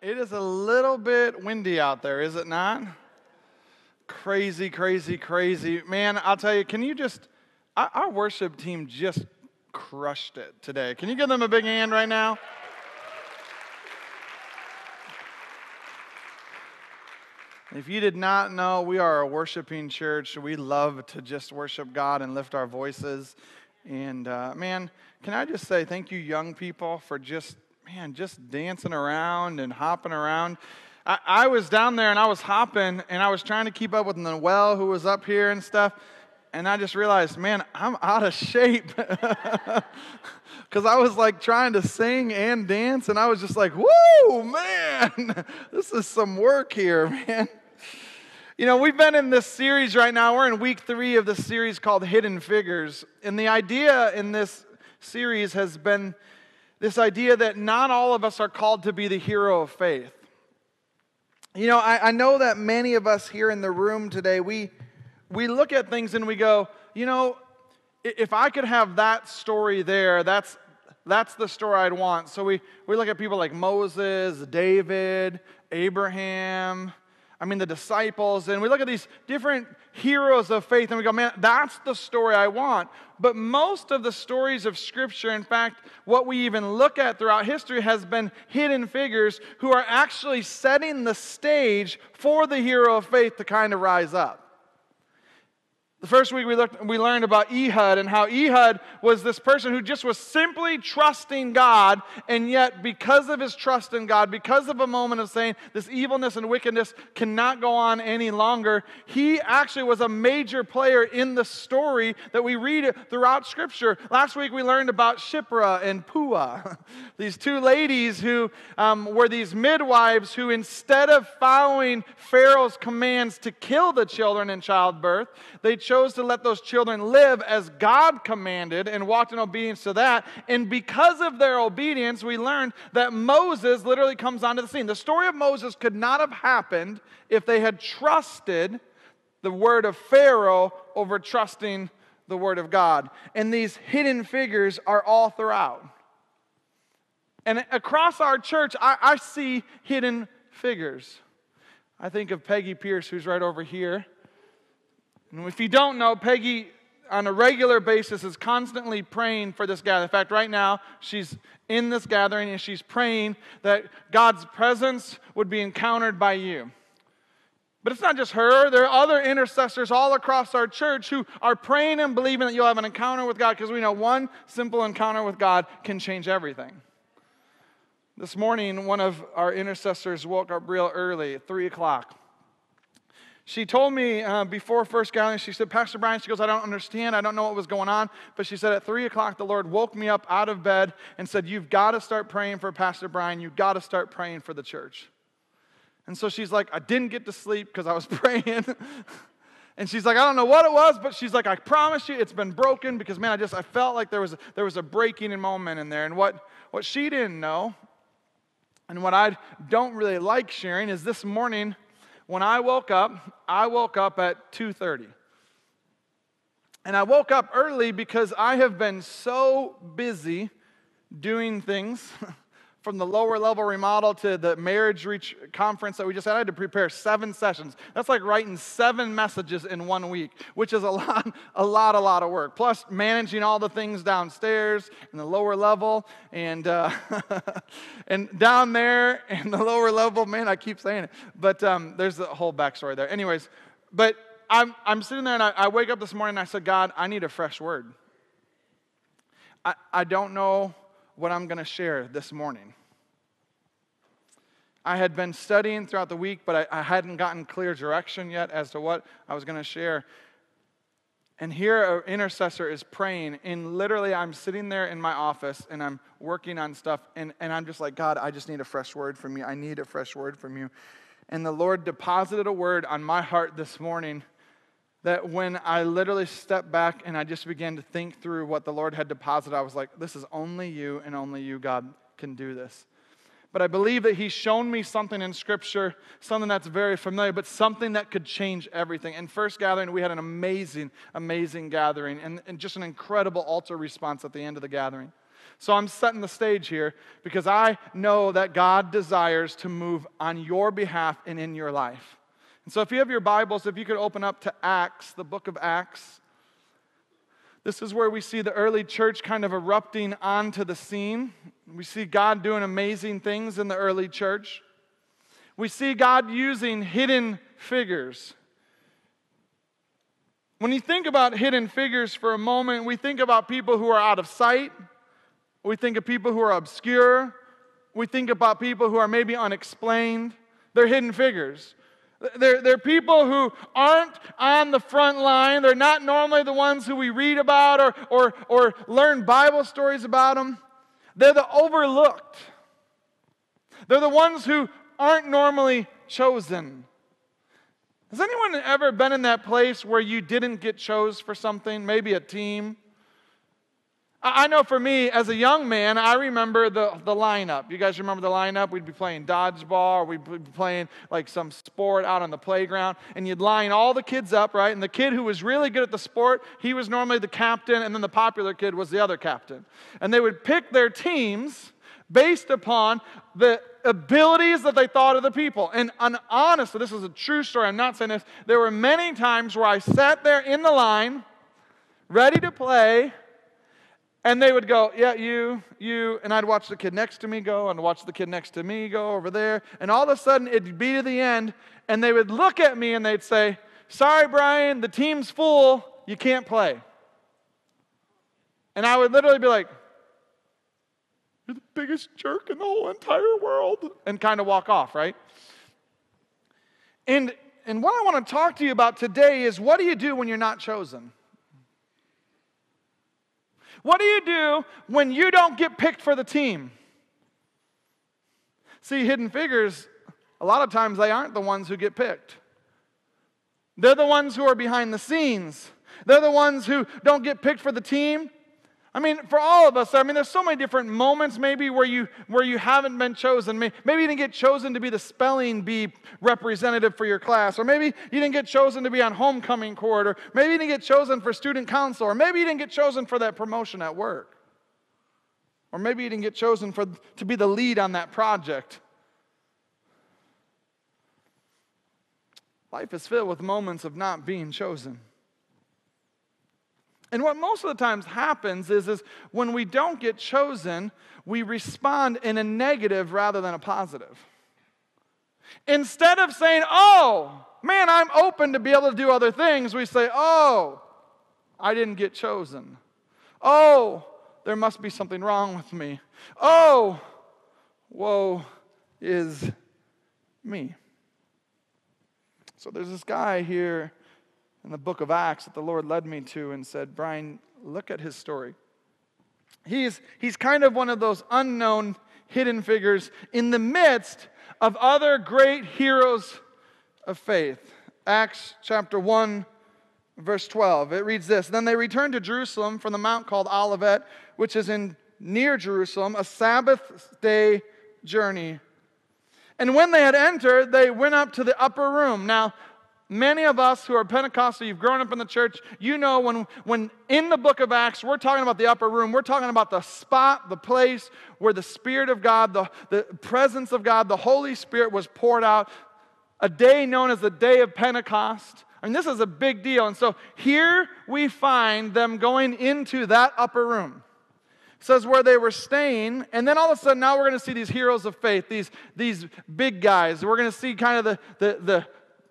It is a little bit windy out there, is it not? Crazy, crazy, crazy. Man, I'll tell you, can you just, our worship team just crushed it today. Can you give them a big hand right now? If you did not know, we are a worshiping church. We love to just worship God and lift our voices. And uh, man, can I just say thank you, young people, for just man, just dancing around and hopping around. I, I, was down there and I was hopping and I was trying to keep up with Noel, who was up here and stuff. And I just realized, man, I'm out of shape. Because I was like trying to sing and dance, and I was just like, whoa, man, this is some work here, man. You know, we've been in this series right now. We're in week three of this series called Hidden Figures. And the idea in this series has been this idea that not all of us are called to be the hero of faith. You know, I, I, know that many of us here in the room today, we, we look at things and we go, you know, if I could have that story there, that's, that's the story I'd want. So we, we look at people like Moses, David, Abraham, I mean, the disciples, and we look at these different heroes of faith and we go, man, that's the story I want. But most of the stories of Scripture, in fact, what we even look at throughout history has been hidden figures who are actually setting the stage for the hero of faith to kind of rise up. The first week we, looked, we learned about Ehud and how Ehud was this person who just was simply trusting God, and yet, because of his trust in God, because of a moment of saying this evilness and wickedness cannot go on any longer, he actually was a major player in the story that we read throughout Scripture. Last week we learned about Shiphrah and Puah, these two ladies who um, were these midwives who, instead of following Pharaoh's commands to kill the children in childbirth, they chose to let those children live as God commanded and walked in obedience to that. And because of their obedience, we learned that Moses literally comes onto the scene. The story of Moses could not have happened if they had trusted the word of Pharaoh over trusting the word of God. And these hidden figures are all throughout. And across our church, I, I see hidden figures. I think of Peggy Pierce, who's right over here. And if you don't know, Peggy on a regular basis is constantly praying for this gathering. In fact, right now, she's in this gathering and she's praying that God's presence would be encountered by you. But it's not just her, there are other intercessors all across our church who are praying and believing that you'll have an encounter with God because we know one simple encounter with God can change everything. This morning, one of our intercessors woke up real early at 3 o'clock. She told me uh, before first gathering, she said, Pastor Brian, she goes, I don't understand. I don't know what was going on. But she said, at three o'clock, the Lord woke me up out of bed and said, You've got to start praying for Pastor Brian. You've got to start praying for the church. And so she's like, I didn't get to sleep because I was praying. and she's like, I don't know what it was, but she's like, I promise you it's been broken because, man, I just, I felt like there was, a, there was a breaking moment in there. And what, what she didn't know, and what I don't really like sharing, is this morning, when I woke up, I woke up at 2:30. And I woke up early because I have been so busy doing things from the lower level remodel to the marriage reach conference that we just had, I had to prepare seven sessions. That's like writing seven messages in one week, which is a lot, a lot, a lot of work. Plus managing all the things downstairs in the lower level and uh, and down there in the lower level. Man, I keep saying it, but um, there's a whole backstory there. Anyways, but I'm I'm sitting there and I, I wake up this morning and I said, God, I need a fresh word. I, I don't know what I'm going to share this morning. I had been studying throughout the week, but I, I hadn't gotten clear direction yet as to what I was going to share. And here, an intercessor is praying, and literally, I'm sitting there in my office and I'm working on stuff, and, and I'm just like, God, I just need a fresh word from you. I need a fresh word from you. And the Lord deposited a word on my heart this morning that when I literally stepped back and I just began to think through what the Lord had deposited, I was like, this is only you and only you, God, can do this. But I believe that He's shown me something in Scripture, something that's very familiar, but something that could change everything. In first gathering, we had an amazing, amazing gathering and, and just an incredible altar response at the end of the gathering. So I'm setting the stage here because I know that God desires to move on your behalf and in your life. And so if you have your Bibles, if you could open up to Acts, the book of Acts. This is where we see the early church kind of erupting onto the scene. We see God doing amazing things in the early church. We see God using hidden figures. When you think about hidden figures for a moment, we think about people who are out of sight. We think of people who are obscure. We think about people who are maybe unexplained. They're hidden figures. They're, they're people who aren't on the front line. They're not normally the ones who we read about or, or, or learn Bible stories about them. They're the overlooked. They're the ones who aren't normally chosen. Has anyone ever been in that place where you didn't get chose for something, maybe a team? I know for me, as a young man, I remember the, the lineup. You guys remember the lineup? We'd be playing dodgeball, we'd be playing like some sport out on the playground, and you'd line all the kids up, right? And the kid who was really good at the sport, he was normally the captain, and then the popular kid was the other captain. And they would pick their teams based upon the abilities that they thought of the people. And, and honestly, this is a true story. I'm not saying this. There were many times where I sat there in the line, ready to play and they would go, Yeah, you, you. And I'd watch the kid next to me go, and watch the kid next to me go over there. And all of a sudden, it'd be to the end, and they would look at me and they'd say, Sorry, Brian, the team's full. You can't play. And I would literally be like, You're the biggest jerk in the whole entire world. And kind of walk off, right? And, and what I want to talk to you about today is what do you do when you're not chosen? What do you do when you don't get picked for the team? See, hidden figures, a lot of times they aren't the ones who get picked. They're the ones who are behind the scenes. They're the ones who don't get picked for the team. I mean, for all of us, I mean, there's so many different moments maybe where you where you haven't been chosen. Maybe you didn't get chosen to be the spelling bee representative for your class, or maybe you didn't get chosen to be on homecoming court, or maybe you didn't get chosen for student council, or maybe you didn't get chosen for that promotion at work, or maybe you didn't get chosen for to be the lead on that project. Life is filled with moments of not being chosen. And what most of the times happens is, is when we don't get chosen, we respond in a negative rather than a positive. Instead of saying, oh, man, I'm open to be able to do other things, we say, oh, I didn't get chosen. Oh, there must be something wrong with me. Oh, woe is me. So there's this guy here in the book of Acts that the Lord led me to and said, Brian, look at his story. He's, he's kind of one of those unknown hidden figures in the midst of other great heroes of faith. Acts chapter 1, verse 12. It reads this Then they returned to Jerusalem from the mount called Olivet, which is in near Jerusalem, a Sabbath day journey. And when they had entered, they went up to the upper room. Now, Many of us who are Pentecostal, you've grown up in the church, you know when, when in the book of Acts, we're talking about the upper room, we're talking about the spot, the place where the Spirit of God, the, the presence of God, the Holy Spirit was poured out, a day known as the day of Pentecost. I mean, this is a big deal. And so here we find them going into that upper room. It says where they were staying, and then all of a sudden now we're going to see these heroes of faith, these, these big guys. We're going to see kind of the, the, the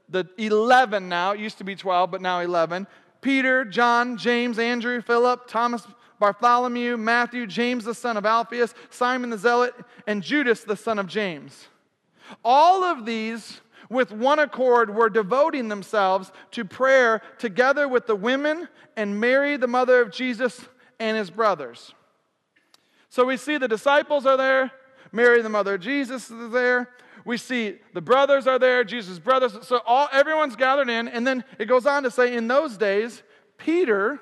the 11 now, it used to be 12, but now 11. Peter, John, James, Andrew, Philip, Thomas, Bartholomew, Matthew, James the son of Alphaeus, Simon the Zealot, and Judas the son of James. All of these, with one accord, were devoting themselves to prayer together with the women and Mary, the mother of Jesus, and his brothers. So we see the disciples are there, Mary, the mother of Jesus, is there. We see the brothers are there, Jesus' brothers. So all everyone's gathered in, and then it goes on to say, in those days, Peter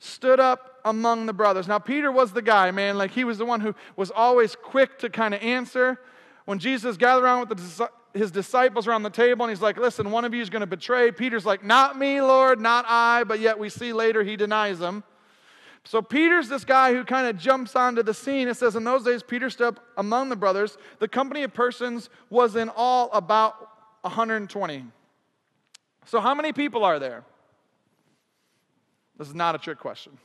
stood up among the brothers. Now, Peter was the guy, man. Like he was the one who was always quick to kind of answer. When Jesus gathered around with the, his disciples around the table, and he's like, Listen, one of you is going to betray. Peter's like, Not me, Lord, not I. But yet we see later he denies him. So Peter's this guy who kind of jumps onto the scene. It says, In those days, Peter stood up among the brothers. The company of persons was in all about 120. So, how many people are there? This is not a trick question.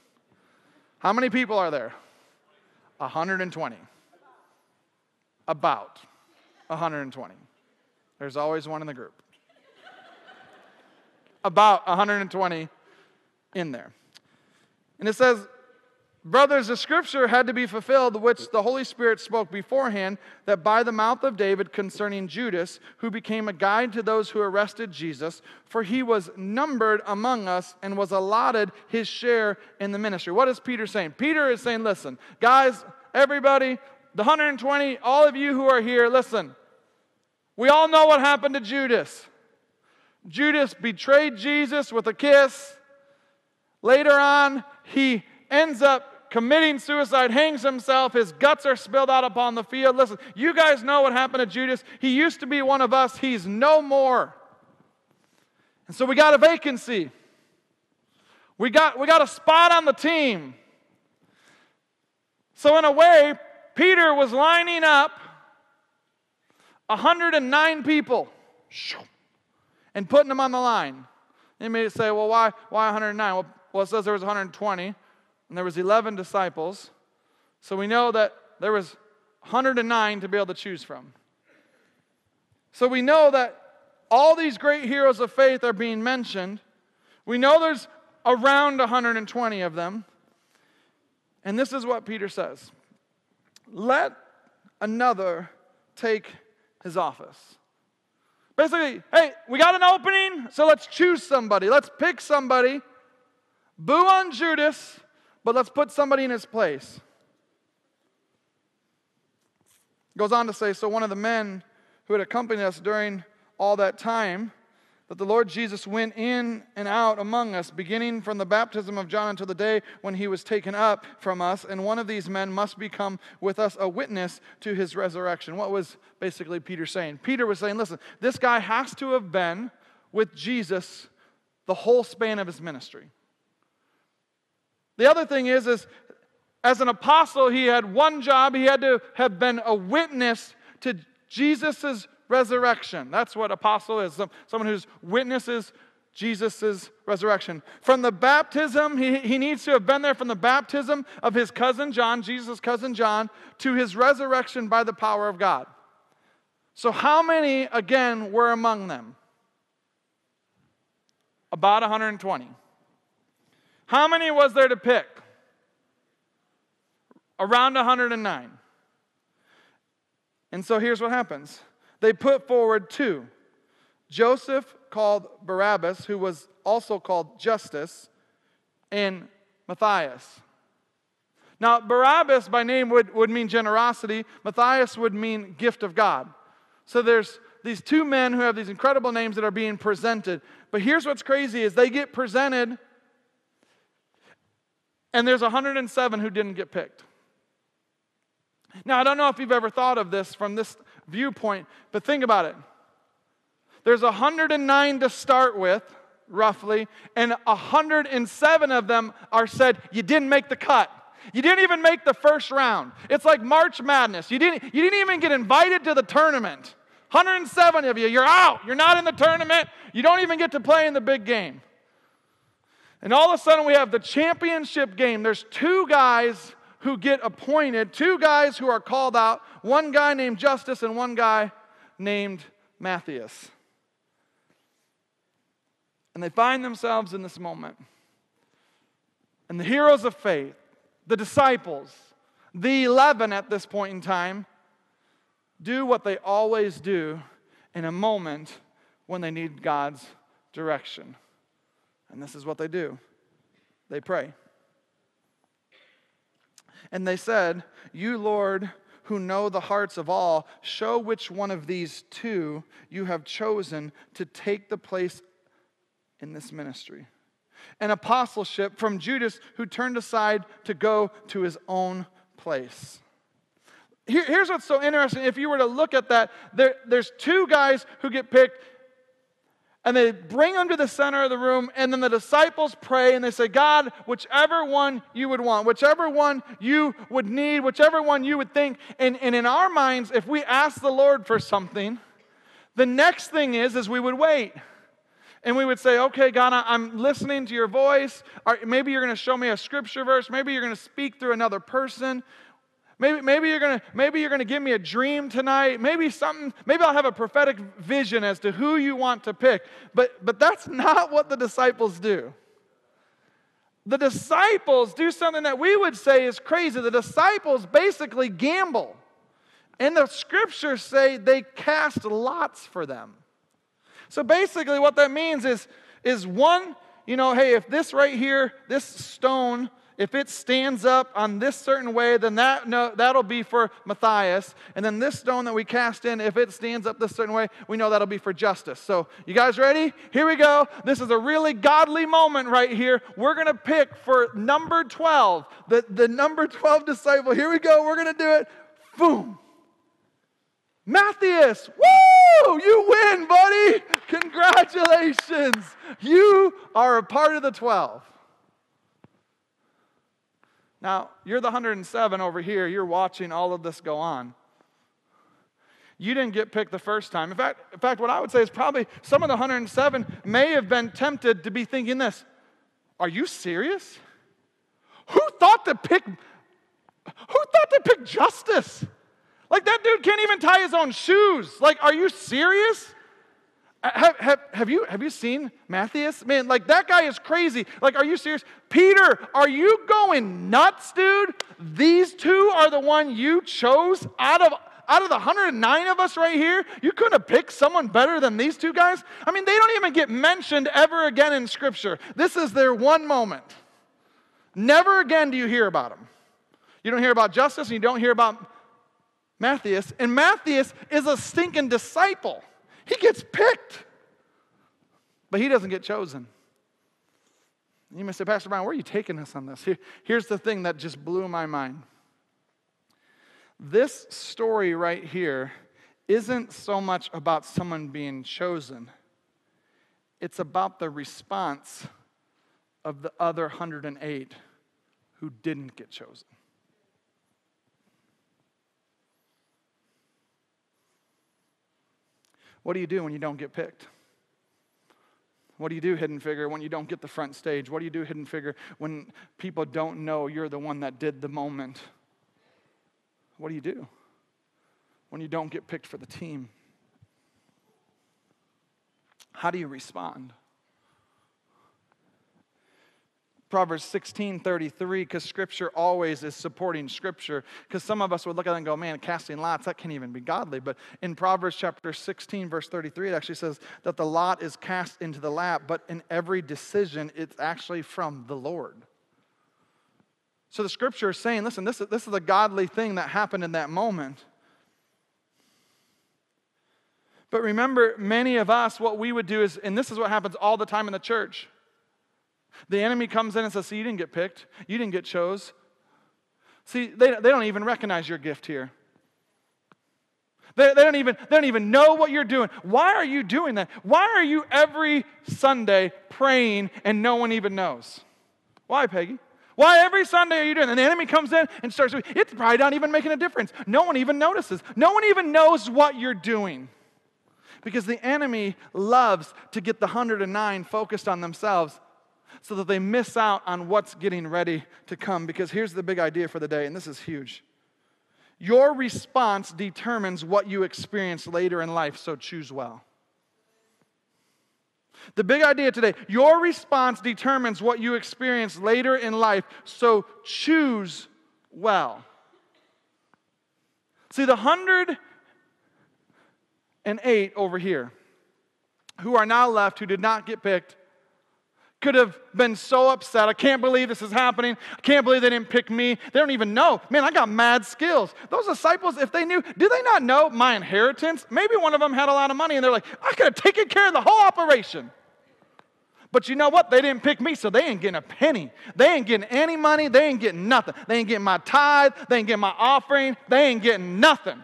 How many people are there? 120. About 120. There's always one in the group. About 120 in there. And it says, Brothers, the scripture had to be fulfilled, which the Holy Spirit spoke beforehand, that by the mouth of David concerning Judas, who became a guide to those who arrested Jesus, for he was numbered among us and was allotted his share in the ministry. What is Peter saying? Peter is saying, Listen, guys, everybody, the 120, all of you who are here, listen, we all know what happened to Judas. Judas betrayed Jesus with a kiss. Later on, he ends up committing suicide, hangs himself, his guts are spilled out upon the field. Listen, you guys know what happened to Judas. He used to be one of us, he's no more. And so we got a vacancy. We got, we got a spot on the team. So, in a way, Peter was lining up 109 people and putting them on the line. You may say, well, why, why 109? Well, well, it says there was 120, and there was 11 disciples. So we know that there was 109 to be able to choose from. So we know that all these great heroes of faith are being mentioned. We know there's around 120 of them. And this is what Peter says Let another take his office. Basically, hey, we got an opening, so let's choose somebody. Let's pick somebody. Boo on Judas, but let's put somebody in his place. Goes on to say, so one of the men who had accompanied us during all that time that the Lord Jesus went in and out among us, beginning from the baptism of John until the day when he was taken up from us. And one of these men must become with us a witness to his resurrection. What was basically Peter saying? Peter was saying, listen, this guy has to have been with Jesus the whole span of his ministry. The other thing is, is as an apostle, he had one job. He had to have been a witness to Jesus' resurrection. That's what apostle is someone who witnesses Jesus' resurrection. From the baptism, he, he needs to have been there from the baptism of his cousin John, Jesus' cousin John, to his resurrection by the power of God. So, how many, again, were among them? About 120. How many was there to pick? Around 109. And so here's what happens they put forward two Joseph, called Barabbas, who was also called Justus, and Matthias. Now, Barabbas by name would, would mean generosity, Matthias would mean gift of God. So there's these two men who have these incredible names that are being presented. But here's what's crazy is they get presented and there's 107 who didn't get picked. Now, I don't know if you've ever thought of this from this viewpoint, but think about it. There's 109 to start with, roughly, and 107 of them are said, You didn't make the cut. You didn't even make the first round. It's like March Madness. You didn't, you didn't even get invited to the tournament. 107 of you, you're out. You're not in the tournament. You don't even get to play in the big game. And all of a sudden, we have the championship game. There's two guys who get appointed, two guys who are called out, one guy named Justus and one guy named Matthias. And they find themselves in this moment. And the heroes of faith, the disciples, the 11 at this point in time, do what they always do in a moment when they need God's direction. And this is what they do they pray. And they said, You, Lord, who know the hearts of all, show which one of these two you have chosen to take the place in this ministry. An apostleship from Judas, who turned aside to go to his own place. Here, here's what's so interesting. If you were to look at that, there, there's two guys who get picked, and they bring them to the center of the room, and then the disciples pray and they say, God, whichever one you would want, whichever one you would need, whichever one you would think. And, and in our minds, if we ask the Lord for something, the next thing is, is we would wait. And we would say, okay, God, I'm listening to your voice. Maybe you're going to show me a scripture verse. Maybe you're going to speak through another person. Maybe, maybe, you're gonna, maybe you're gonna give me a dream tonight. Maybe something, maybe I'll have a prophetic vision as to who you want to pick. But, but that's not what the disciples do. The disciples do something that we would say is crazy. The disciples basically gamble. And the scriptures say they cast lots for them. So basically, what that means is, is one, you know, hey, if this right here, this stone, if it stands up on this certain way, then that, no, that'll be for Matthias. And then this stone that we cast in, if it stands up this certain way, we know that'll be for Justus. So, you guys ready? Here we go. This is a really godly moment right here. We're going to pick for number 12, the, the number 12 disciple. Here we go. We're going to do it. Boom. Matthias, woo! You win, buddy. Congratulations. You are a part of the 12. Now, you're the 107 over here. You're watching all of this go on. You didn't get picked the first time. In fact, in fact, what I would say is probably some of the 107 may have been tempted to be thinking this Are you serious? Who thought to pick who thought to pick Justus? Like that dude can't even tie his own shoes. Like, are you serious? Uh, have, have, have, you, have you seen Matthias? Man, like that guy is crazy. Like, are you serious? Peter, are you going nuts, dude? These two are the one you chose out of out of the 109 of us right here, you couldn't have picked someone better than these two guys? I mean, they don't even get mentioned ever again in Scripture. This is their one moment. Never again do you hear about them. You don't hear about Justus and you don't hear about Matthias. And Matthias is a stinking disciple. He gets picked, but he doesn't get chosen. You may say, Pastor Brian, where are you taking us on this? Here, here's the thing that just blew my mind. This story right here isn't so much about someone being chosen, it's about the response of the other 108 who didn't get chosen. What do you do when you don't get picked? What do you do, hidden figure, when you don't get the front stage? What do you do, hidden figure, when people don't know you're the one that did the moment? What do you do when you don't get picked for the team? How do you respond? Proverbs 16 33, because scripture always is supporting scripture. Because some of us would look at it and go, man, casting lots, that can't even be godly. But in Proverbs chapter 16, verse 33, it actually says that the lot is cast into the lap, but in every decision, it's actually from the Lord. So the scripture is saying, listen, this is, this is a godly thing that happened in that moment. But remember, many of us, what we would do is, and this is what happens all the time in the church the enemy comes in and says, See, you didn't get picked, you didn't get chose. See, they, they don't even recognize your gift here. They, they, don't even, they don't even know what you're doing. Why are you doing that? Why are you every Sunday praying and no one even knows? Why, Peggy? Why every Sunday are you doing? And the enemy comes in and starts, it's probably not even making a difference. No one even notices. No one even knows what you're doing. Because the enemy loves to get the 109 focused on themselves so that they miss out on what's getting ready to come. Because here's the big idea for the day, and this is huge. Your response determines what you experience later in life, so choose well. The big idea today your response determines what you experience later in life, so choose well. See, the 108 over here who are now left who did not get picked could have been so upset. I can't believe this is happening. I can't believe they didn't pick me. They don't even know. Man, I got mad skills. Those disciples, if they knew, do they not know my inheritance? Maybe one of them had a lot of money and they're like, I could have taken care of the whole operation. But you know what? They didn't pick me, so they ain't getting a penny. They ain't getting any money. They ain't getting nothing. They ain't getting my tithe. They ain't getting my offering. They ain't getting nothing.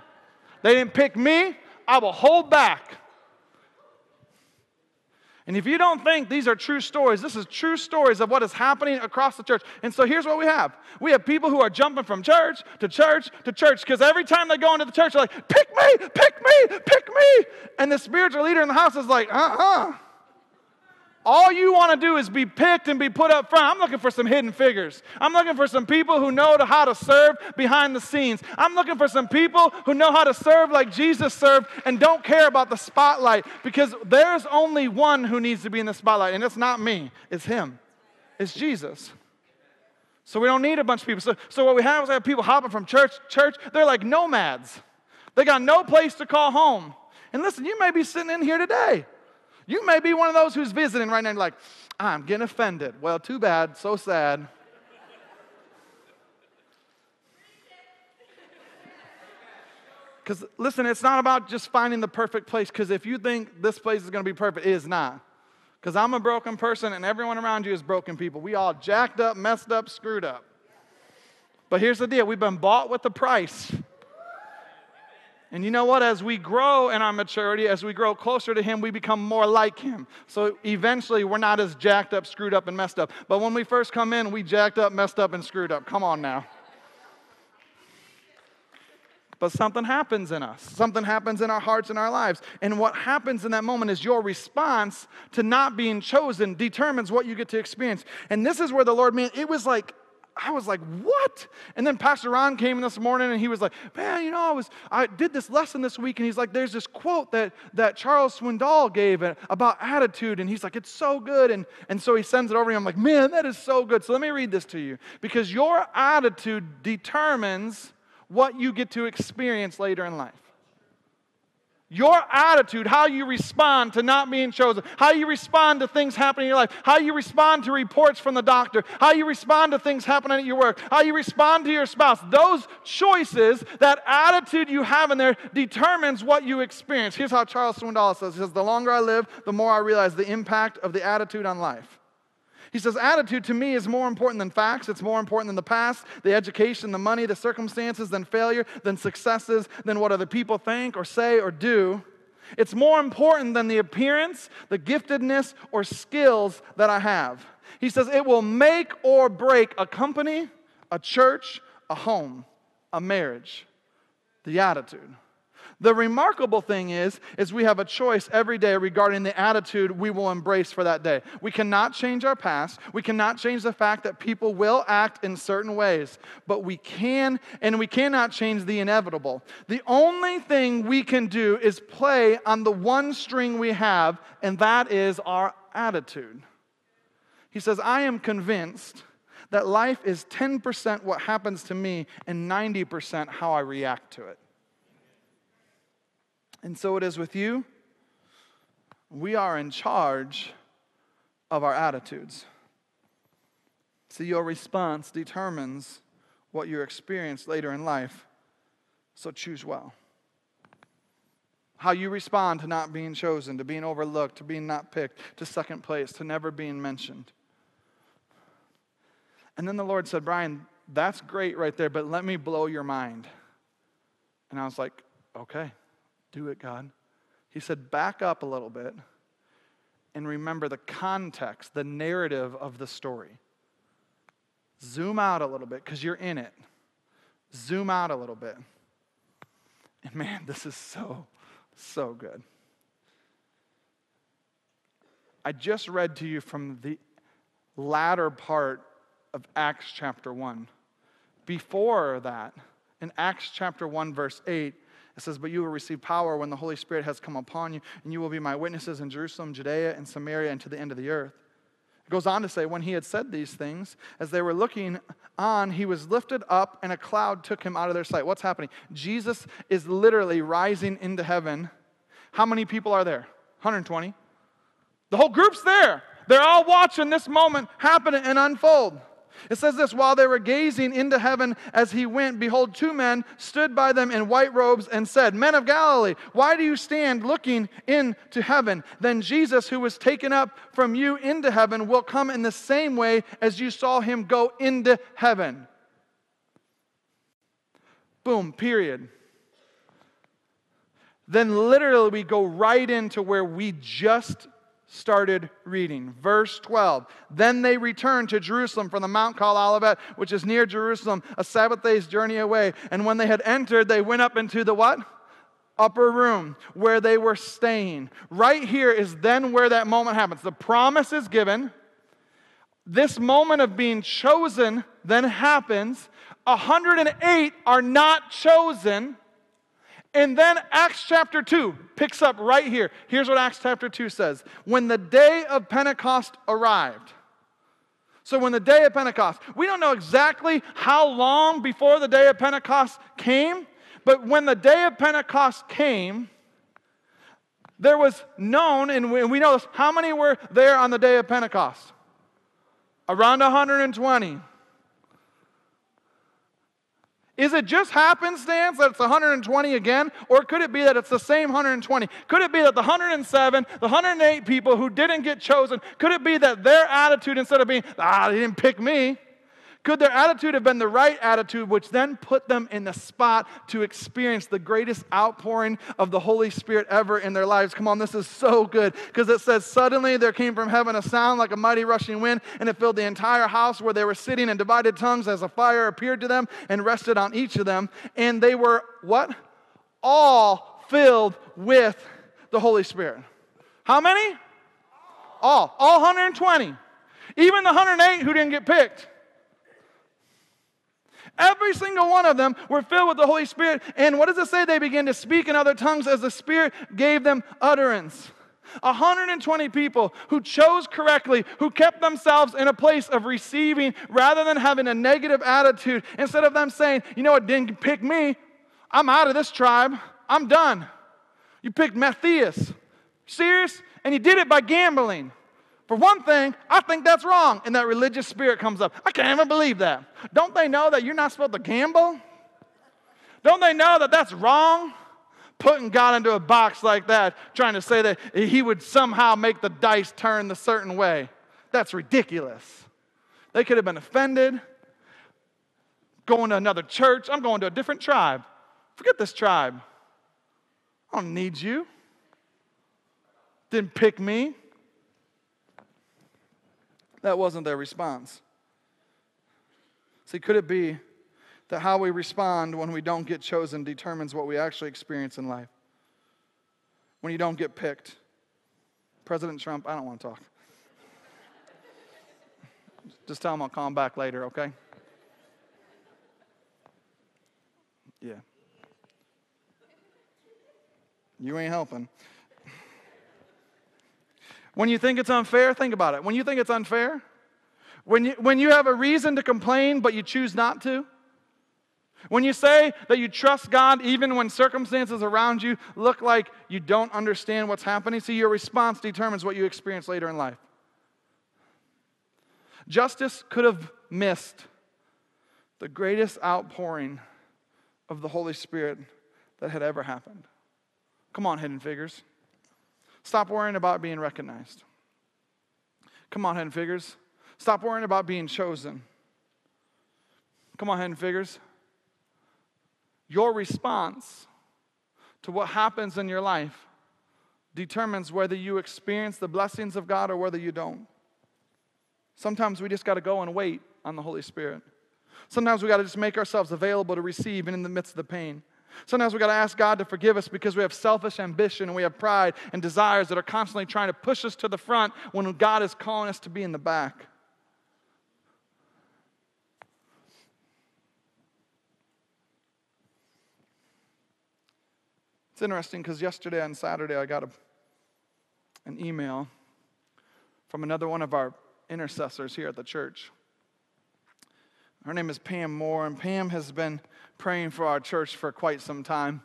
They didn't pick me. I will hold back. And if you don't think these are true stories, this is true stories of what is happening across the church. And so here's what we have we have people who are jumping from church to church to church because every time they go into the church, they're like, pick me, pick me, pick me. And the spiritual leader in the house is like, uh uh-uh. uh all you want to do is be picked and be put up front. I'm looking for some hidden figures. I'm looking for some people who know how to serve behind the scenes. I'm looking for some people who know how to serve like Jesus served and don't care about the spotlight because there's only one who needs to be in the spotlight, and it's not me, it's Him. It's Jesus. So we don't need a bunch of people. So, so what we have is we have people hopping from church to church. They're like nomads. They got no place to call home. And listen, you may be sitting in here today. You may be one of those who's visiting right now and like, I'm getting offended. Well, too bad, so sad. Because listen, it's not about just finding the perfect place, because if you think this place is going to be perfect, it is not. Because I'm a broken person and everyone around you is broken people. We all jacked up, messed up, screwed up. But here's the deal we've been bought with a price. And you know what? As we grow in our maturity, as we grow closer to Him, we become more like Him. So eventually, we're not as jacked up, screwed up, and messed up. But when we first come in, we jacked up, messed up, and screwed up. Come on now. But something happens in us. Something happens in our hearts and our lives. And what happens in that moment is your response to not being chosen determines what you get to experience. And this is where the Lord, man, it was like I was like, what? And then Pastor Ron came in this morning and he was like, man, you know, I was I did this lesson this week, and he's like, there's this quote that that Charles Swindoll gave about attitude, and he's like, it's so good. And, and so he sends it over to me. I'm like, man, that is so good. So let me read this to you. Because your attitude determines what you get to experience later in life. Your attitude, how you respond to not being chosen, how you respond to things happening in your life, how you respond to reports from the doctor, how you respond to things happening at your work, how you respond to your spouse, those choices, that attitude you have in there determines what you experience. Here's how Charles Swindoll says He says, The longer I live, the more I realize the impact of the attitude on life. He says, attitude to me is more important than facts. It's more important than the past, the education, the money, the circumstances, than failure, than successes, than what other people think or say or do. It's more important than the appearance, the giftedness, or skills that I have. He says, it will make or break a company, a church, a home, a marriage. The attitude. The remarkable thing is, is we have a choice every day regarding the attitude we will embrace for that day. We cannot change our past. We cannot change the fact that people will act in certain ways, but we can and we cannot change the inevitable. The only thing we can do is play on the one string we have, and that is our attitude. He says, I am convinced that life is 10% what happens to me and 90% how I react to it. And so it is with you. We are in charge of our attitudes. See, your response determines what you experience later in life. So choose well. How you respond to not being chosen, to being overlooked, to being not picked, to second place, to never being mentioned. And then the Lord said, Brian, that's great right there, but let me blow your mind. And I was like, okay. Do it, God. He said, back up a little bit and remember the context, the narrative of the story. Zoom out a little bit because you're in it. Zoom out a little bit. And man, this is so, so good. I just read to you from the latter part of Acts chapter 1. Before that, in Acts chapter 1, verse 8, it says, But you will receive power when the Holy Spirit has come upon you, and you will be my witnesses in Jerusalem, Judea, and Samaria, and to the end of the earth. It goes on to say, When he had said these things, as they were looking on, he was lifted up, and a cloud took him out of their sight. What's happening? Jesus is literally rising into heaven. How many people are there? 120. The whole group's there. They're all watching this moment happen and unfold. It says this while they were gazing into heaven as he went, behold, two men stood by them in white robes and said, Men of Galilee, why do you stand looking into heaven? Then Jesus, who was taken up from you into heaven, will come in the same way as you saw him go into heaven. Boom, period. Then literally we go right into where we just started reading. Verse 12. Then they returned to Jerusalem from the mount called Olivet, which is near Jerusalem, a Sabbath day's journey away. And when they had entered, they went up into the what? Upper room where they were staying. Right here is then where that moment happens. The promise is given. This moment of being chosen then happens. 108 are not chosen. And then Acts chapter 2 picks up right here. Here's what Acts chapter 2 says When the day of Pentecost arrived, so when the day of Pentecost, we don't know exactly how long before the day of Pentecost came, but when the day of Pentecost came, there was known, and we know this, how many were there on the day of Pentecost? Around 120. Is it just happenstance that it's 120 again? Or could it be that it's the same 120? Could it be that the 107, the 108 people who didn't get chosen, could it be that their attitude, instead of being, ah, they didn't pick me, could their attitude have been the right attitude, which then put them in the spot to experience the greatest outpouring of the Holy Spirit ever in their lives? Come on, this is so good because it says, Suddenly there came from heaven a sound like a mighty rushing wind, and it filled the entire house where they were sitting, and divided tongues as a fire appeared to them and rested on each of them. And they were what? All filled with the Holy Spirit. How many? All. All 120. Even the 108 who didn't get picked. Every single one of them were filled with the Holy Spirit. And what does it say? They began to speak in other tongues as the Spirit gave them utterance. 120 people who chose correctly, who kept themselves in a place of receiving rather than having a negative attitude. Instead of them saying, you know what, didn't pick me, I'm out of this tribe, I'm done. You picked Matthias. Serious? And you did it by gambling. For one thing, I think that's wrong. And that religious spirit comes up. I can't even believe that. Don't they know that you're not supposed to gamble? Don't they know that that's wrong? Putting God into a box like that, trying to say that he would somehow make the dice turn the certain way. That's ridiculous. They could have been offended. Going to another church. I'm going to a different tribe. Forget this tribe. I don't need you. Didn't pick me. That wasn't their response. See, could it be that how we respond when we don't get chosen determines what we actually experience in life? When you don't get picked. President Trump, I don't want to talk. Just tell him I'll call him back later, okay? Yeah. You ain't helping. When you think it's unfair, think about it. When you think it's unfair, when you, when you have a reason to complain but you choose not to, when you say that you trust God even when circumstances around you look like you don't understand what's happening, see, your response determines what you experience later in life. Justus could have missed the greatest outpouring of the Holy Spirit that had ever happened. Come on, hidden figures. Stop worrying about being recognized. Come on, Hidden Figures. Stop worrying about being chosen. Come on, Hidden Figures. Your response to what happens in your life determines whether you experience the blessings of God or whether you don't. Sometimes we just got to go and wait on the Holy Spirit. Sometimes we got to just make ourselves available to receive even in the midst of the pain. Sometimes we got to ask God to forgive us because we have selfish ambition and we have pride and desires that are constantly trying to push us to the front when God is calling us to be in the back. It's interesting because yesterday on Saturday I got a, an email from another one of our intercessors here at the church. Her name is Pam Moore, and Pam has been praying for our church for quite some time.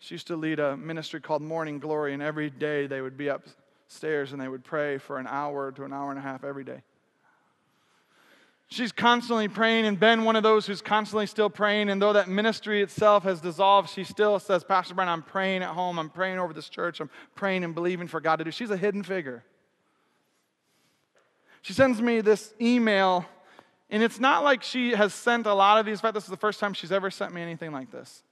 She used to lead a ministry called Morning Glory, and every day they would be upstairs and they would pray for an hour to an hour and a half every day. She's constantly praying and been one of those who's constantly still praying. And though that ministry itself has dissolved, she still says, Pastor Brian, I'm praying at home. I'm praying over this church. I'm praying and believing for God to do. She's a hidden figure. She sends me this email and it's not like she has sent a lot of these. In fact, this is the first time she's ever sent me anything like this.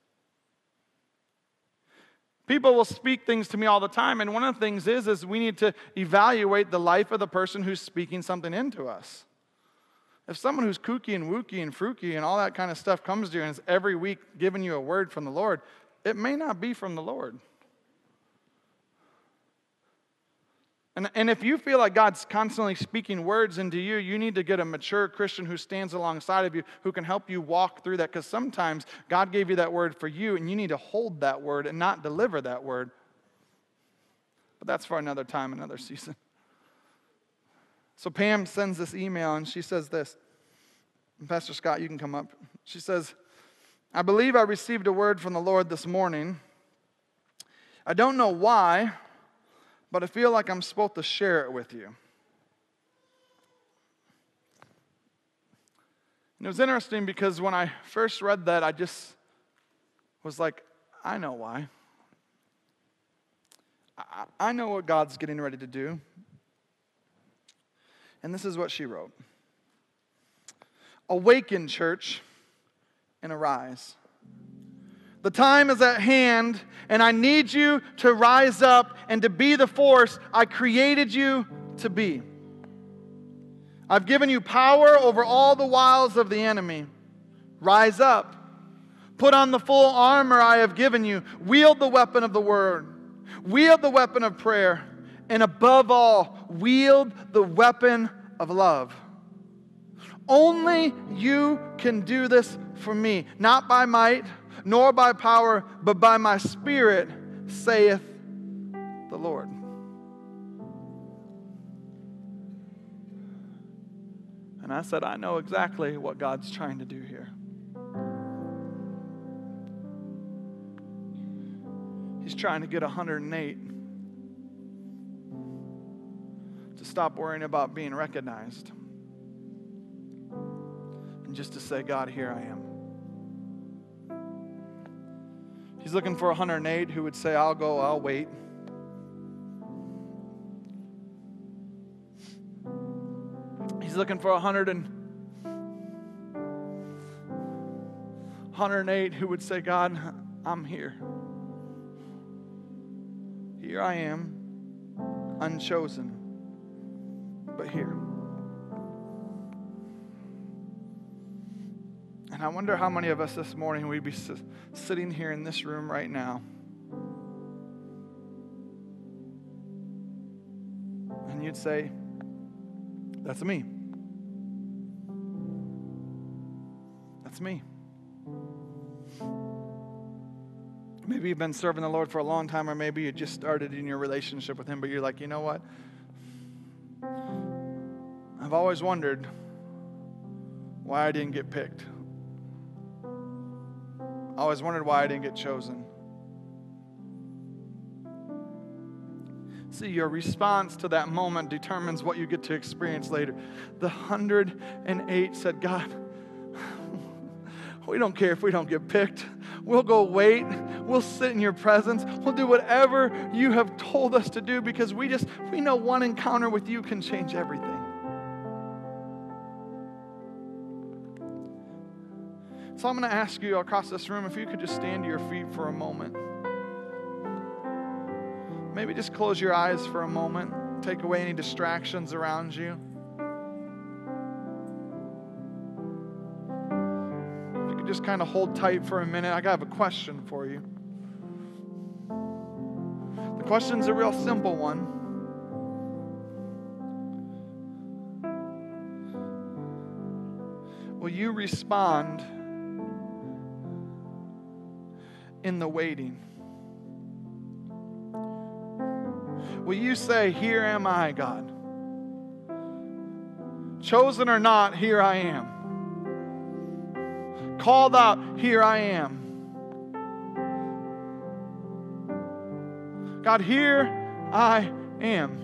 People will speak things to me all the time, and one of the things is, is we need to evaluate the life of the person who's speaking something into us. If someone who's kooky and wooky and fruky and all that kind of stuff comes to you and is every week giving you a word from the Lord, it may not be from the Lord. And, and if you feel like God's constantly speaking words into you, you need to get a mature Christian who stands alongside of you who can help you walk through that. Because sometimes God gave you that word for you, and you need to hold that word and not deliver that word. But that's for another time, another season. So Pam sends this email, and she says this. Pastor Scott, you can come up. She says, I believe I received a word from the Lord this morning. I don't know why but I feel like I'm supposed to share it with you. And it was interesting because when I first read that, I just was like, I know why. I, I know what God's getting ready to do. And this is what she wrote Awaken, church, and arise. The time is at hand, and I need you to rise up and to be the force I created you to be. I've given you power over all the wiles of the enemy. Rise up. Put on the full armor I have given you. Wield the weapon of the word. Wield the weapon of prayer. And above all, wield the weapon of love. Only you can do this for me, not by might nor by power, but by my Spirit, saith the Lord. And I said, I know exactly what God's trying to do here. He's trying to get 108 to stop worrying about being recognized and just to say, God, here I am. He's looking for 108 who would say, I'll go, I'll wait. He's looking for 100 and 108 who would say, God, I'm here. Here I am, unchosen, but here. And I wonder how many of us this morning we'd be sitting here in this room right now. And you'd say, That's me. That's me. Maybe you've been serving the Lord for a long time, or maybe you just started in your relationship with Him, but you're like, you know what? I've always wondered why I didn't get picked. I always wondered why I didn't get chosen. See, your response to that moment determines what you get to experience later. The 108 said, God, we don't care if we don't get picked. We'll go wait. We'll sit in your presence. We'll do whatever you have told us to do because we just, we know one encounter with you can change everything. So I'm going to ask you across this room if you could just stand to your feet for a moment. Maybe just close your eyes for a moment, take away any distractions around you. If you could just kind of hold tight for a minute, I have a question for you. The question's a real simple one. Will you respond? In the waiting? Will you say, Here am I, God? Chosen or not, here I am. Called out, here I am. God, here I am.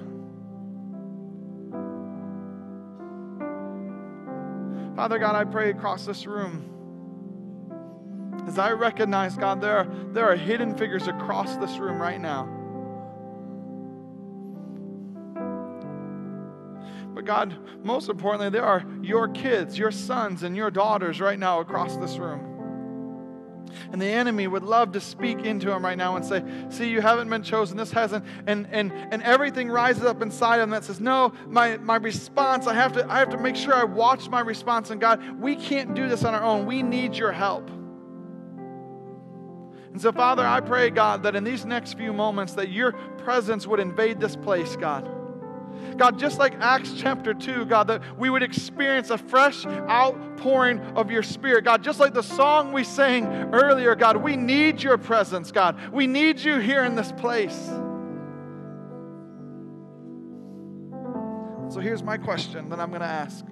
Father God, I pray across this room as I recognize, God, there are, there are hidden figures across this room right now. But God, most importantly, there are your kids, your sons, and your daughters right now across this room. And the enemy would love to speak into him right now and say, See, you haven't been chosen. This hasn't. And, and, and everything rises up inside him that says, No, my, my response, I have, to, I have to make sure I watch my response. And God, we can't do this on our own. We need your help. And so, Father, I pray, God, that in these next few moments that your presence would invade this place, God. God, just like Acts chapter 2, God, that we would experience a fresh outpouring of your spirit. God, just like the song we sang earlier, God, we need your presence, God. We need you here in this place. So here's my question that I'm going to ask.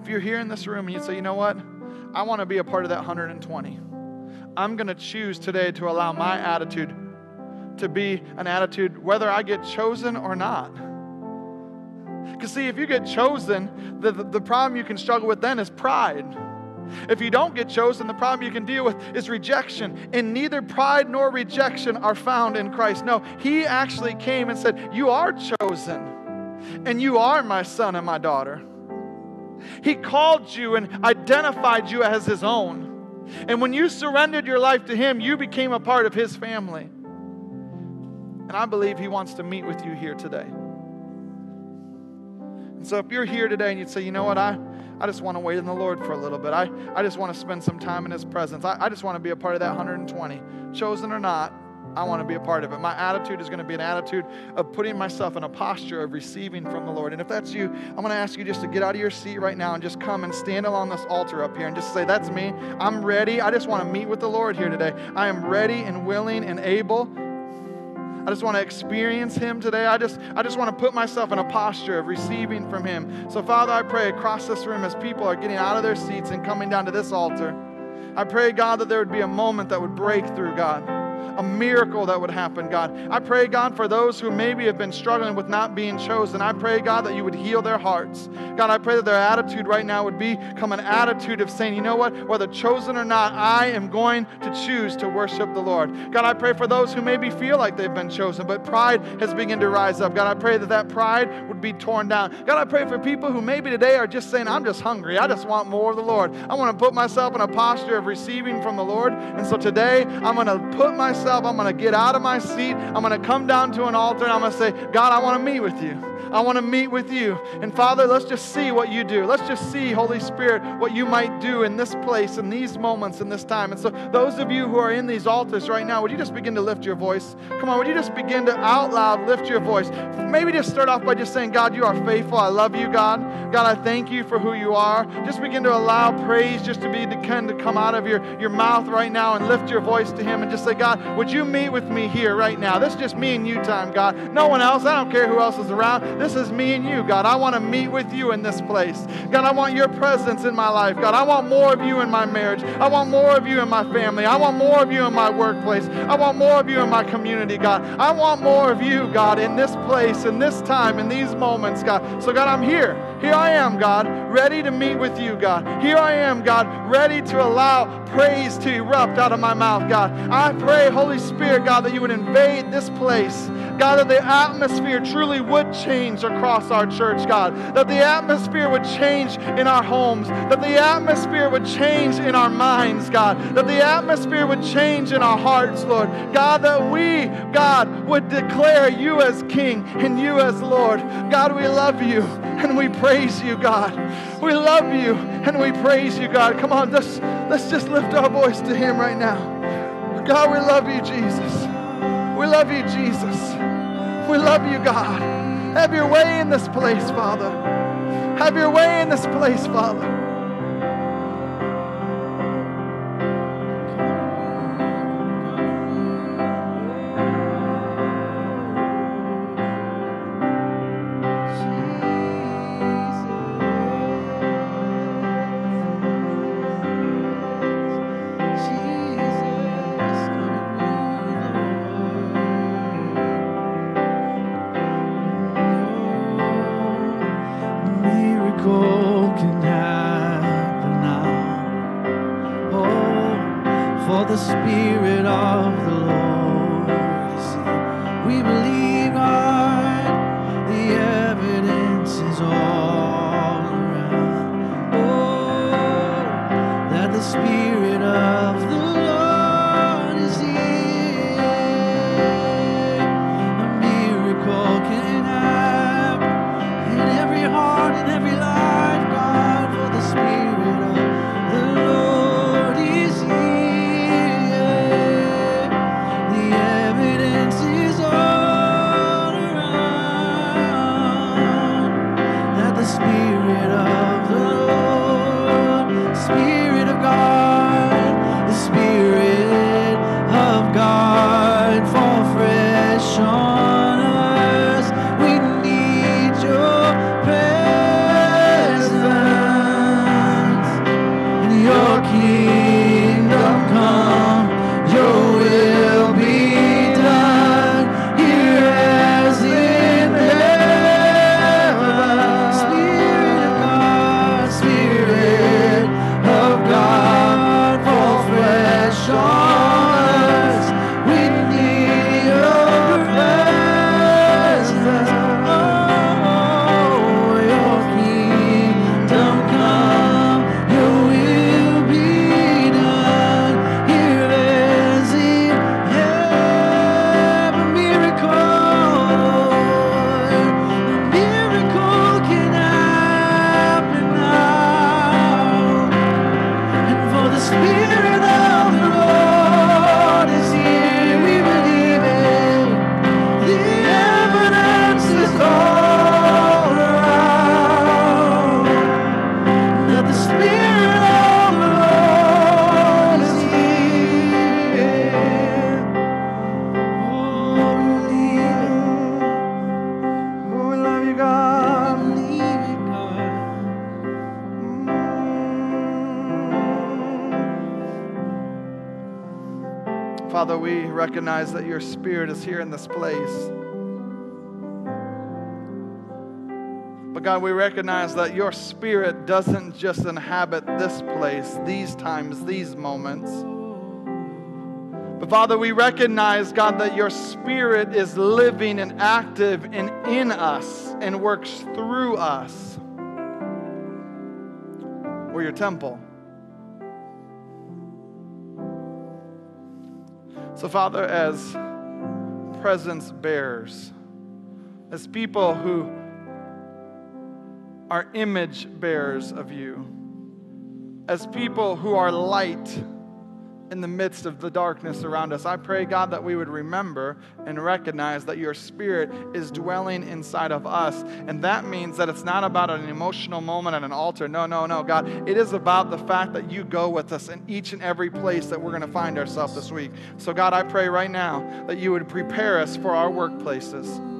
If you're here in this room and you say, you know what? I want to be a part of that 120. I'm going to choose today to allow my attitude to be an attitude whether I get chosen or not. Because, see, if you get chosen, the, the, the, problem you can struggle with then is pride. If you don't get chosen, the problem you can deal with is rejection. And neither pride nor rejection are found in Christ. No, He actually came and said, You are chosen, and you are my son and my daughter. He called you and identified you as His own. And when you surrendered your life to Him, you became a part of His family. And I believe He wants to meet with you here today. And so if you're here today and you'd say, you know what, I, I just want to wait in the Lord for a little bit. I, I just want to spend some time in His presence. I, I just want to be a part of that 120. Chosen or not, I want to be a part of it. My attitude is going to be an attitude of putting myself in a posture of receiving from the Lord. And if that's you, I'm going to ask you just to get out of your seat right now and just come and stand along this altar up here and just say, That's me. I'm ready. I just want to meet with the Lord here today. I am ready and willing and able I just want to experience Him today. I just, I just want to put myself in a posture of receiving from Him. So, Father, I pray across this room as people are getting out of their seats and coming down to this altar, I pray, God, that there would be a moment that would break through, God a miracle that would happen, God. I pray, God, for those who maybe have been struggling with not being chosen. I pray, God, that you would heal their hearts. God, I pray that their attitude right now would become an attitude of saying, you know what, whether chosen or not, I am going to choose to worship the Lord. God, I pray for those who maybe feel like they've been chosen, but pride has begun to rise up. God, I pray that that pride would be torn down. God, I pray for people who maybe today are just saying, I'm just hungry. I just want more of the Lord. I want to put myself in a posture of receiving from the Lord. And so today, I'm going to put myself myself. I'm going to get out of my seat. I'm going to come down to an altar and I'm going to say, God, I want to meet with you. I want to meet with you. And Father, let's just see what you do. Let's just see, Holy Spirit, what you might do in this place, in these moments, in this time. And so, those of you who are in these altars right now, would you just begin to lift your voice? Come on, would you just begin to out loud lift your voice? Maybe just start off by just saying, God, you are faithful. I love you, God. God, I thank you for who you are. Just begin to allow praise just to be to come out of your, your mouth right now and lift your voice to Him and just say, God, would you meet with me here right now? This is just me and you time, God. No one else. I don't care who else is around. This is me and you, God. I want to meet with you in this place. God, I want your presence in my life. God, I want more of you in my marriage. I want more of you in my family. I want more of you in my workplace. I want more of you in my community, God. I want more of you, God, in this place, in this time, in these moments, God. So, God, I'm here. Here I am, God, ready to meet with you, God. Here I am, God, ready to allow praise to erupt out of my mouth, God. I pray, Holy Spirit, God, that you would invade this place. God, that the atmosphere truly would change across our church, God. That the atmosphere would change in our homes. That the atmosphere would change in our minds, God. That the atmosphere would change in our hearts, Lord. God, that we, God, would declare you as King and you as Lord. God, we love you and we praise you, God. We love you and we praise you, God. Come on, let's, let's just lift our voice to Him right now. God, we love you, Jesus. We love you, Jesus. We love you, God. Have your way in this place, Father. Have your way in this place, Father. Recognize that your Spirit is here in this place. But God, we recognize that your Spirit doesn't just inhabit this place, these times, these moments. But Father, we recognize, God, that your Spirit is living and active and in us and works through us. We're your temple. So, Father, as presence bearers, as people who are image bearers of you, as people who are light in the midst of the darkness around us. I pray, God, that we would remember and recognize that your spirit is dwelling inside of us. And that means that it's not about an emotional moment at an altar. No, no, no, God. It is about the fact that you go with us in each and every place that we're going to find ourselves this week. So, God, I pray right now that you would prepare us for our workplaces.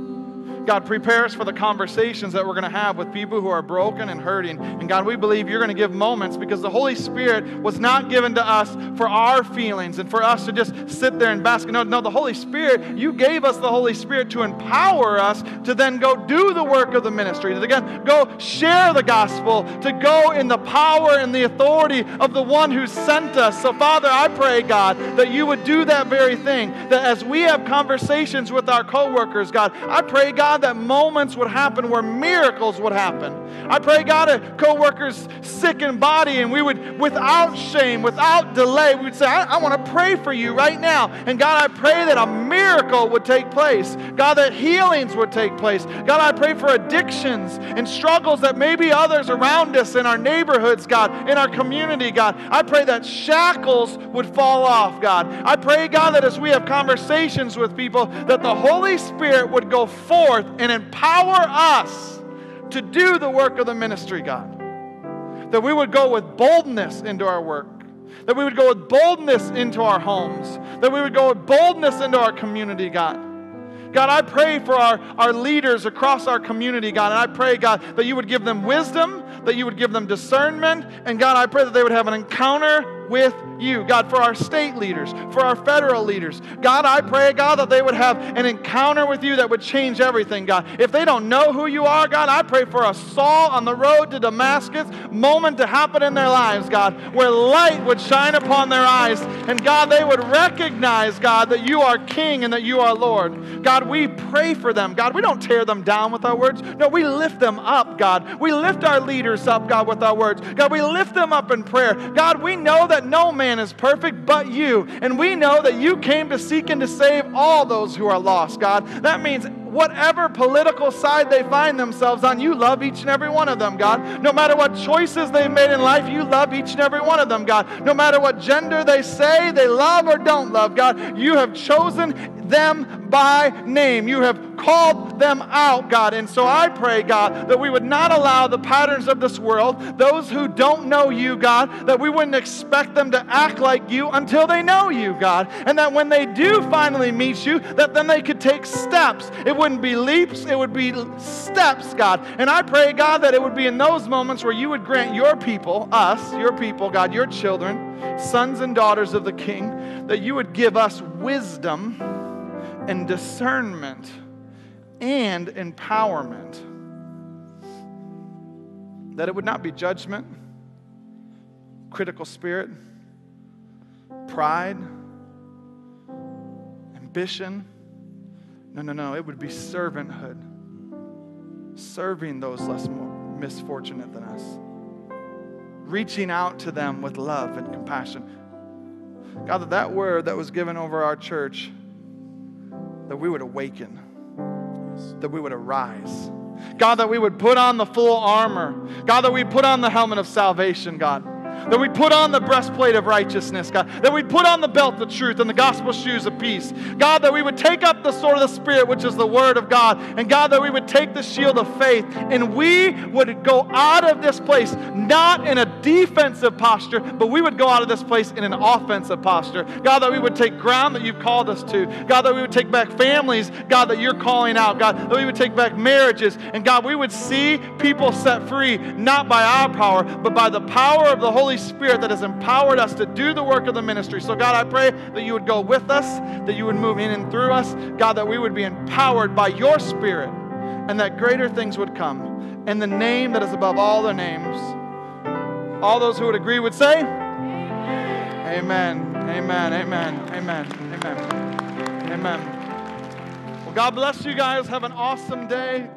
God, prepare us for the conversations that we're going to have with people who are broken and hurting. And God, we believe you're going to give moments because the Holy Spirit was not given to us for our feelings and for us to just sit there and bask. No, no, the Holy Spirit, you gave us the Holy Spirit to empower us to then go do the work of the ministry, to again go share the gospel, to go in the power and the authority of the one who sent us. So, Father, I pray, God, that you would do that very thing. That as we have conversations with our coworkers, God, I pray, God, God, that moments would happen where miracles would happen. I pray, God, a co-worker's sick in body, and we would, without shame, without delay, we would say, I, I want to pray for you right now. And God, I pray that a miracle would take place. God, that healings would take place. God, I pray for addictions and struggles that maybe others around us in our neighborhoods, God, in our community, God. I pray that shackles would fall off, God. I pray, God, that as we have conversations with people, that the Holy Spirit would go forth and empower us to do the work of the ministry, God. That we would go with boldness into our work. That we would go with boldness into our homes. That we would go with boldness into our community, God. God, I pray for our, our leaders across our community, God. And I pray, God, that you would give them wisdom, that you would give them discernment. And God, I pray that they would have an encounter with you. God, for our state leaders, for our federal leaders. God, I pray, God, that they would have an encounter with you that would change everything, God. If they don't know who you are, God, I pray for a Saul on the road to Damascus moment to happen in their lives, God, where light would shine upon their eyes. And God, they would recognize, God, that you are King and that you are Lord. God, we pray for them. God, we don't tear them down with our words. No, we lift them up, God. We lift our leaders up, God, with our words. God, we lift them up in prayer. God, we know that no man man is perfect but you. And we know that you came to seek and to save all those who are lost, God. That means whatever political side they find themselves on, you love each and every one of them, God. No matter what choices they've made in life, you love each and every one of them, God. No matter what gender they say they love or don't love, God, you have chosen them by name. You have called them out, God. And so I pray, God, that we would not allow the patterns of this world, those who don't know you, God, that we wouldn't expect them to act like you until they know you, God. And that when they do finally meet you, that then they could take steps. Wouldn't be leaps, it would be steps, God. And I pray, God, that it would be in those moments where you would grant your people, us, your people, God, your children, sons and daughters of the King, that you would give us wisdom and discernment and empowerment. That it would not be judgment, critical spirit, pride, ambition. No, no, no. It would be servanthood, serving those less misfortunate than us, reaching out to them with love and compassion. God, that that word that was given over our church that we would awaken, that we would arise. God, that we would put on the full armor. God, that we put on the helmet of salvation, God that we put on the breastplate of righteousness, God, that we put on the belt of truth and the gospel shoes of peace, God, that we would take up the sword of the Spirit, which is the word of God, and God, that we would take the shield of faith, and we would go out of this place not in a defensive posture, but we would go out of this place in an offensive posture. God, that we would take ground that you've called us to, God, that we would take back families, God, that you're calling out, God, that we would take back marriages, and God, we would see people set free, not by our power, but by the power of the Holy Holy Spirit that has empowered us to do the work of the ministry. So, God, I pray that you would go with us, that you would move in and through us. God, that we would be empowered by your Spirit, and that greater things would come. In the name that is above all the names. All those who would agree would say, Amen. Amen. Amen. Amen. Amen. Amen. Well, God bless you guys. Have an awesome day.